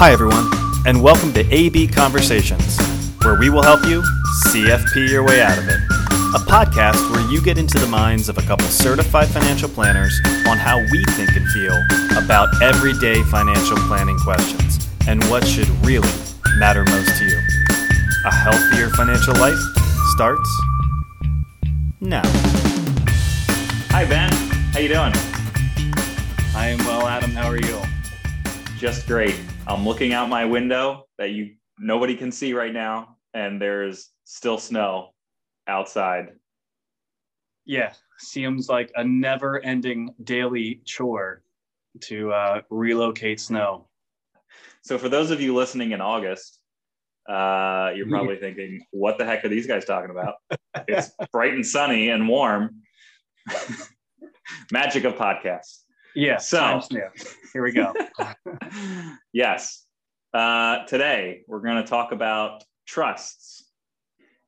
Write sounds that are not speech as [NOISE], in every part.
Hi, everyone, and welcome to AB Conversations, where we will help you CFP your way out of it. A podcast where you get into the minds of a couple certified financial planners on how we think and feel about everyday financial planning questions and what should really matter most to you. A healthier financial life starts now. Hi Ben, how you doing? I am well, Adam. How are you? Just great. I'm looking out my window that you nobody can see right now, and there's still snow outside. Yeah, seems like a never-ending daily chore to uh, relocate snow. So for those of you listening in August, uh, you're probably [LAUGHS] thinking, "What the heck are these guys talking about?" it's bright and sunny and warm. [LAUGHS] Magic of podcasts. Yeah. So here we go. [LAUGHS] yes. Uh, today we're going to talk about trusts,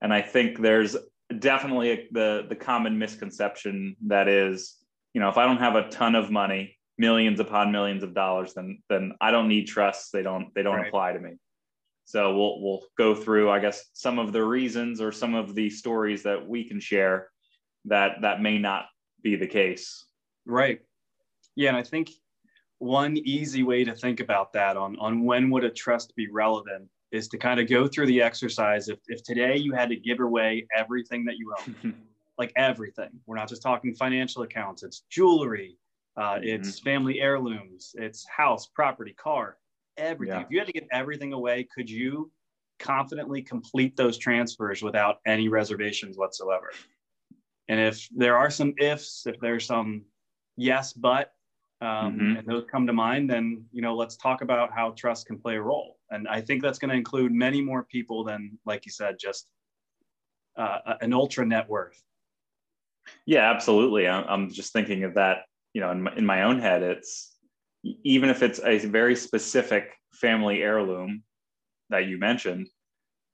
and I think there's definitely a, the the common misconception that is, you know, if I don't have a ton of money, millions upon millions of dollars, then then I don't need trusts. They don't they don't right. apply to me. So we'll we'll go through, I guess, some of the reasons or some of the stories that we can share that that may not be the case. Right. Yeah, and I think one easy way to think about that on on when would a trust be relevant is to kind of go through the exercise. If if today you had to give away everything that you own, [LAUGHS] like everything, we're not just talking financial accounts. It's jewelry, uh, mm-hmm. it's family heirlooms, it's house, property, car, everything. Yeah. If you had to give everything away, could you confidently complete those transfers without any reservations whatsoever? And if there are some ifs, if there's some yes, but um, mm-hmm. and those come to mind, then you know let's talk about how trust can play a role. And I think that's going to include many more people than, like you said, just uh, an ultra net worth. Yeah, absolutely. I'm just thinking of that. You know, in my, in my own head, it's even if it's a very specific family heirloom that you mentioned.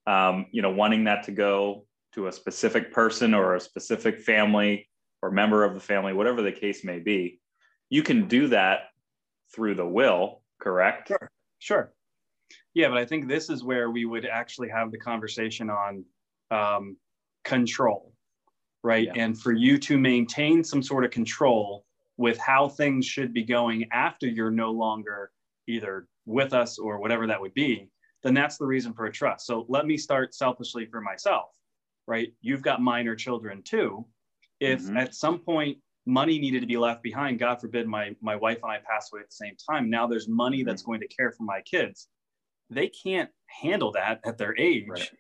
Um, you know, wanting that to go to a specific person or a specific family or member of the family, whatever the case may be you can do that through the will, correct? Sure. Sure. Yeah, but I think this is where we would actually have the conversation on um, control, right? Yeah. And for you to maintain some sort of control with how things should be going after you're no longer either with us or whatever that would be, then that's the reason for a trust. So let me start selfishly for myself, right? You've got minor children too. If mm-hmm. at some point money needed to be left behind. God forbid my my wife and I pass away at the same time. Now there's money that's going to care for my kids. They can't handle that at their age. Right.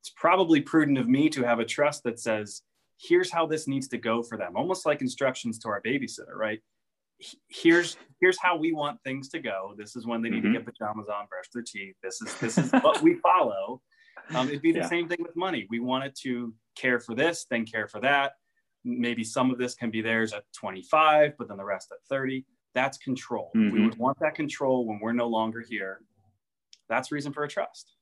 It's probably prudent of me to have a trust that says, here's how this needs to go for them, almost like instructions to our babysitter, right? Here's here's how we want things to go. This is when they need mm-hmm. to get pajamas on, brush their teeth. This is this is what we follow. Um, it'd be the yeah. same thing with money. We wanted to care for this, then care for that maybe some of this can be theirs at 25 but then the rest at 30 that's control. Mm-hmm. we would want that control when we're no longer here. That's reason for a trust.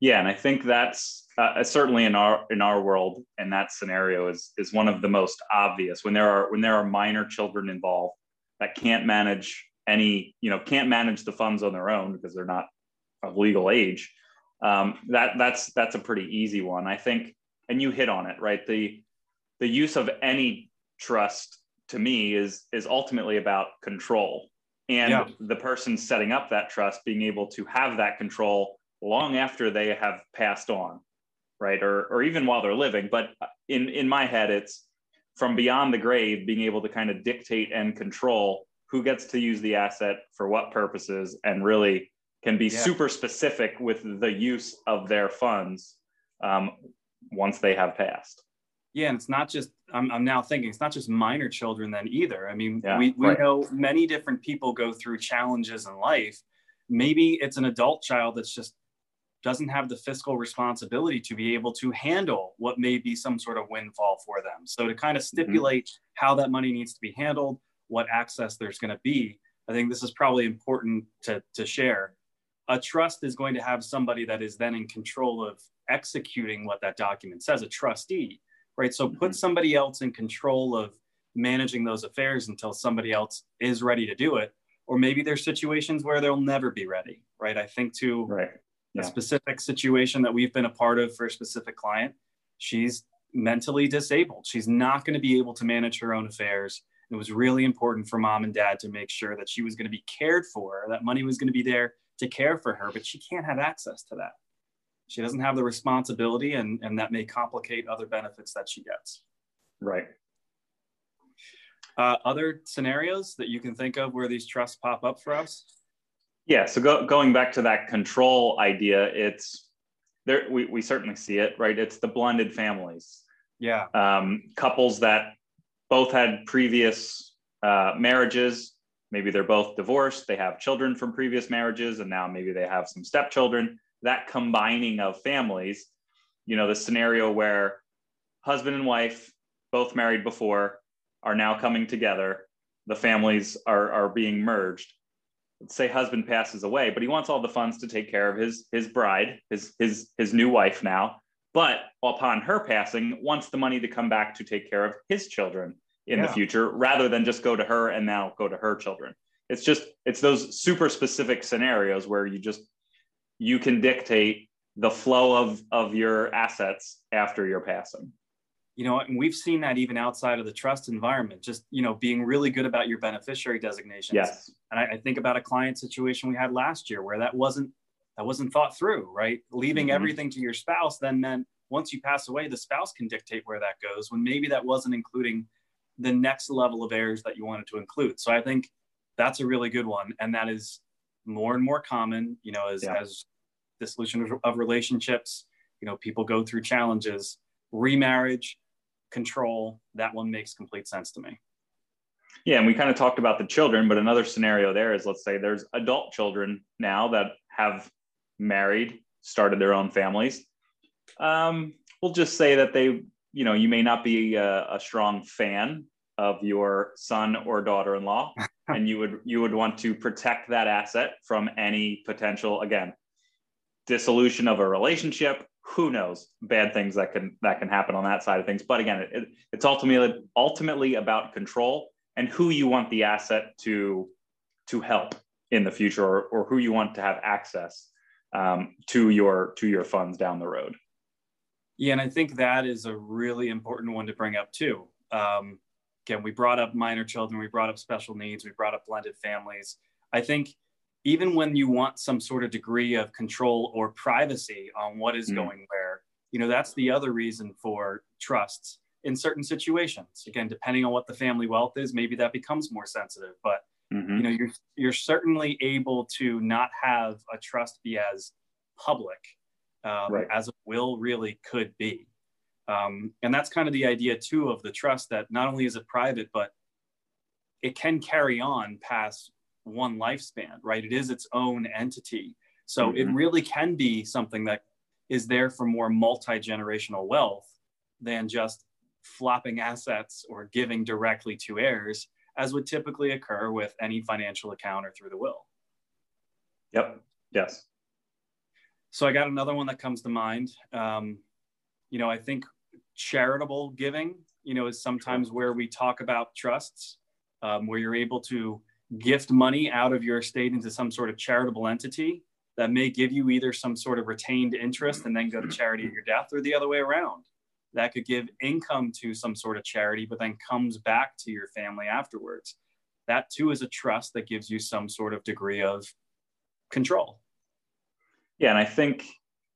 Yeah and i think that's uh, certainly in our in our world and that scenario is is one of the most obvious. When there are when there are minor children involved that can't manage any you know can't manage the funds on their own because they're not of legal age um, that that's that's a pretty easy one i think. And you hit on it right? The the use of any trust to me is is ultimately about control and yeah. the person setting up that trust being able to have that control long after they have passed on right or or even while they're living but in in my head it's from beyond the grave being able to kind of dictate and control who gets to use the asset for what purposes and really can be yeah. super specific with the use of their funds um, once they have passed yeah, and it's not just I'm, I'm now thinking it's not just minor children then either. I mean, yeah, we, we right. know many different people go through challenges in life. Maybe it's an adult child that's just doesn't have the fiscal responsibility to be able to handle what may be some sort of windfall for them. So to kind of mm-hmm. stipulate mm-hmm. how that money needs to be handled, what access there's going to be, I think this is probably important to, to share. A trust is going to have somebody that is then in control of executing what that document says, a trustee right? So put mm-hmm. somebody else in control of managing those affairs until somebody else is ready to do it. Or maybe there's situations where they'll never be ready, right? I think to right. yeah. a specific situation that we've been a part of for a specific client. She's mentally disabled. She's not going to be able to manage her own affairs. It was really important for mom and dad to make sure that she was going to be cared for, that money was going to be there to care for her, but she can't have access to that. She doesn't have the responsibility, and, and that may complicate other benefits that she gets. Right. Uh, other scenarios that you can think of where these trusts pop up for us? Yeah. So go, going back to that control idea, it's there. We, we certainly see it, right? It's the blended families. Yeah. Um, couples that both had previous uh, marriages. Maybe they're both divorced. They have children from previous marriages, and now maybe they have some stepchildren. That combining of families, you know, the scenario where husband and wife, both married before, are now coming together. The families are, are being merged. Let's say husband passes away, but he wants all the funds to take care of his, his bride, his, his, his new wife now. But upon her passing, wants the money to come back to take care of his children in yeah. the future rather than just go to her and now go to her children. It's just, it's those super specific scenarios where you just, you can dictate the flow of, of your assets after your passing. You know and we've seen that even outside of the trust environment just you know being really good about your beneficiary designations. Yes. And I, I think about a client situation we had last year where that wasn't that wasn't thought through right? Leaving mm-hmm. everything to your spouse then meant once you pass away the spouse can dictate where that goes when maybe that wasn't including the next level of heirs that you wanted to include. So i think that's a really good one. And that is more and more common you know as yeah. as dissolution of, relationships you know people go through challenges remarriage control, that one makes complete sense to me. Yeah, and we kind of talked about the children, but another scenario there is let's say there's adult children now that have married, started their own families. Um, we'll just say that they, you know, you may not be a, a strong fan of your son or daughter-in-law, [LAUGHS] and you would you would want to protect that asset from any potential again dissolution of a relationship who knows? Bad things that can that can happen on that side of things. But again it, it's ultimately ultimately about control and who you want the asset to to help in the future or, or who you want to have access um, to your to your funds down the road. Yeah and i think that is a really important one to bring up too. Um, again we brought up minor children we brought up special needs we brought up blended families. I think even when you want some sort of degree of control or privacy on what is mm. going where, you know, that's the other reason for trusts in certain situations. Again, depending on what the family wealth is, maybe that becomes more sensitive. But mm-hmm. you know, you're you're certainly able to not have a trust be as public um, right. as a will really could be. Um, and that's kind of the idea too of the trust that not only is it private, but it can carry on past one lifespan, right? It is its own entity. So mm-hmm. it really can be something that is there for more multi generational wealth than just flopping assets or giving directly to heirs, as would typically occur with any financial account or through the will. Yep. Yes. So I got another one that comes to mind. Um, you know, I think charitable giving, you know, is sometimes where we talk about trusts, um, where you're able to gift money out of your estate into some sort of charitable entity that may give you either some sort of retained interest and then go to charity at your death or the other way around. That could give income to some sort of charity, but then comes back to your family afterwards. That too is a trust that gives you some sort of degree of control. Yeah. And I think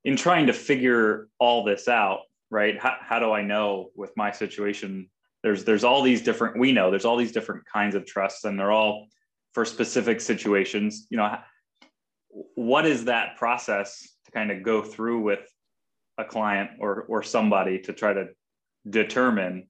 in trying to figure all this out, right? How, how do I know with my situation? There's there's all these different we know there's all these different kinds of trusts and they're all for specific situations you know what is that process to kind of go through with a client or or somebody to try to determine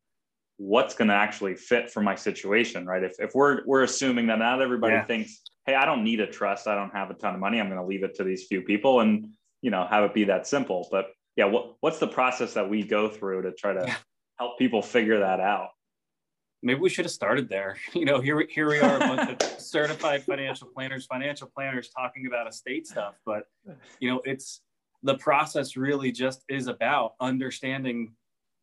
what's going to actually fit for my situation right? If, if we're we're assuming that not everybody yeah. thinks hey i don't need a trust. I don't have a ton of money. I'm going to leave it to these few people and you know have it be that simple. But yeah what, what's the process that we go through to try to yeah. help people figure that out maybe we should have started there. [LAUGHS] You know, here, here we are, a bunch of [LAUGHS] certified financial planners, financial planners talking about estate stuff. But, you know, it's the process really just is about understanding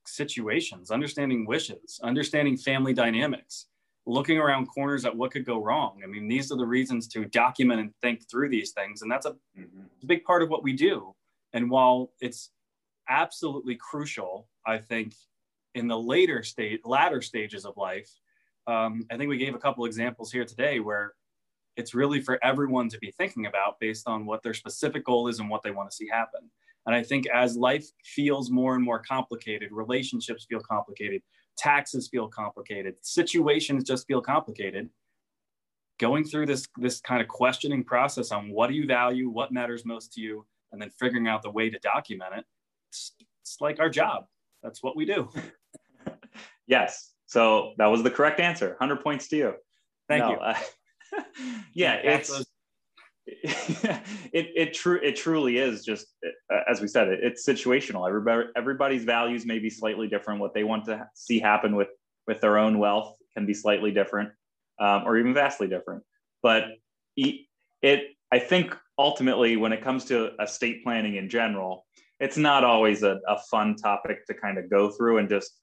situations, understanding wishes, understanding family dynamics. looking around corners at what could go wrong. I mean, these are the reasons to document and think through these things. And that's a mm-hmm. big part of what we do. And while it's absolutely crucial, I think, in the later state, latter stages of life, um, I think we gave a couple examples here today where it's really for everyone to be thinking about based on what their specific goal is and what they want to see happen. And I think as life feels more and more complicated, relationships feel complicated, taxes feel complicated, situations just feel complicated. Going through this this kind of questioning process on what do you value, what matters most to you, and then figuring out the way to document it. It's, it's like our job. That's what we do. [LAUGHS] yes. So that was the correct answer. 100 points to you. Thank no, you. Uh, [LAUGHS] yeah, it's [LAUGHS] it it true it truly is just uh, as we said it, it's situational everybody everybody's values may be slightly different what they want to see happen with with their own wealth can be slightly different um, or even vastly different but it, it i think ultimately when it comes to estate planning in general it's not always a, a fun topic to kind of go through and just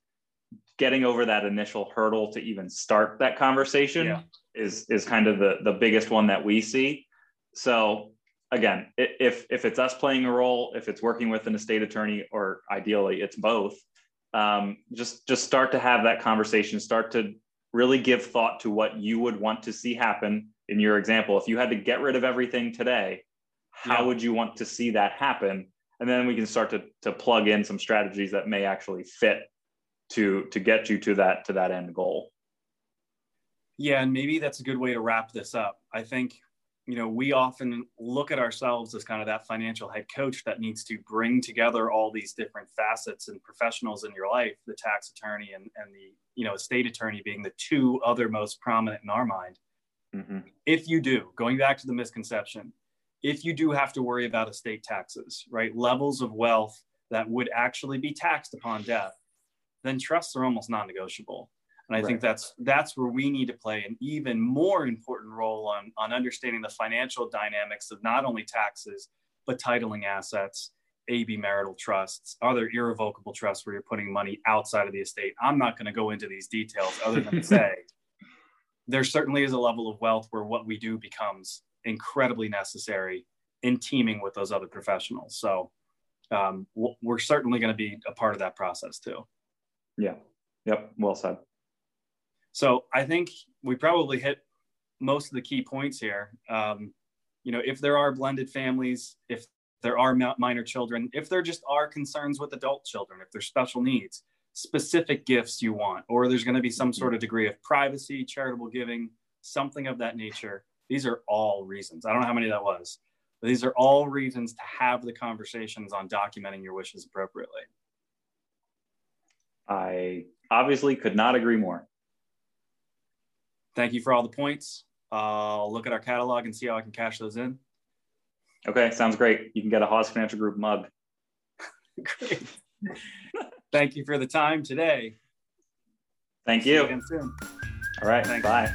getting over that initial hurdle to even start that conversation yeah. is is kind of the the biggest one that we see so again, if if it's us playing a role, if it's working with an estate attorney, or ideally it's both, um, just just start to have that conversation. Start to really give thought to what you would want to see happen in your example. If you had to get rid of everything today, how yeah. would you want to see that happen? And then we can start to to plug in some strategies that may actually fit to to get you to that to that end goal. Yeah, and maybe that's a good way to wrap this up. I think you know, we often look at ourselves as kind of that financial head coach that needs to bring together all these different facets and professionals in your life, the tax attorney and, and the, you know, estate attorney being the two other most prominent in our mind. Mm-hmm. If you do, going back to the misconception, if you do have to worry about estate taxes, right, levels of wealth that would actually be taxed upon death, then trusts are almost non-negotiable. And I right. think that's that's where we need to play an even more important role on, on understanding the financial dynamics of not only taxes, but titling assets, AB marital trusts, other irrevocable trusts where you're putting money outside of the estate. I'm not going to go into these details other than to [LAUGHS] say there certainly is a level of wealth where what we do becomes incredibly necessary in teaming with those other professionals. So um, we're certainly going to be a part of that process too. Yeah. Yep. Well said. So I think we probably hit most of the key points here. Um, you know, if there are blended families, if there are minor children, if there just are concerns with adult children, if there's special needs, specific gifts you want, or there's going to be some sort of degree of privacy, charitable giving, something of that nature. These are all reasons. I don't know how many that was, but these are all reasons to have the conversations on documenting your wishes appropriately. I obviously could not agree more thank you for all the points. Uh, I'll look at our catalog and see how I can cash those in. Okay, sounds great. You can get a Haas Financial Group mug. [LAUGHS] great. thank you for the time today. Thank you. you soon. all right, Thanks. bye.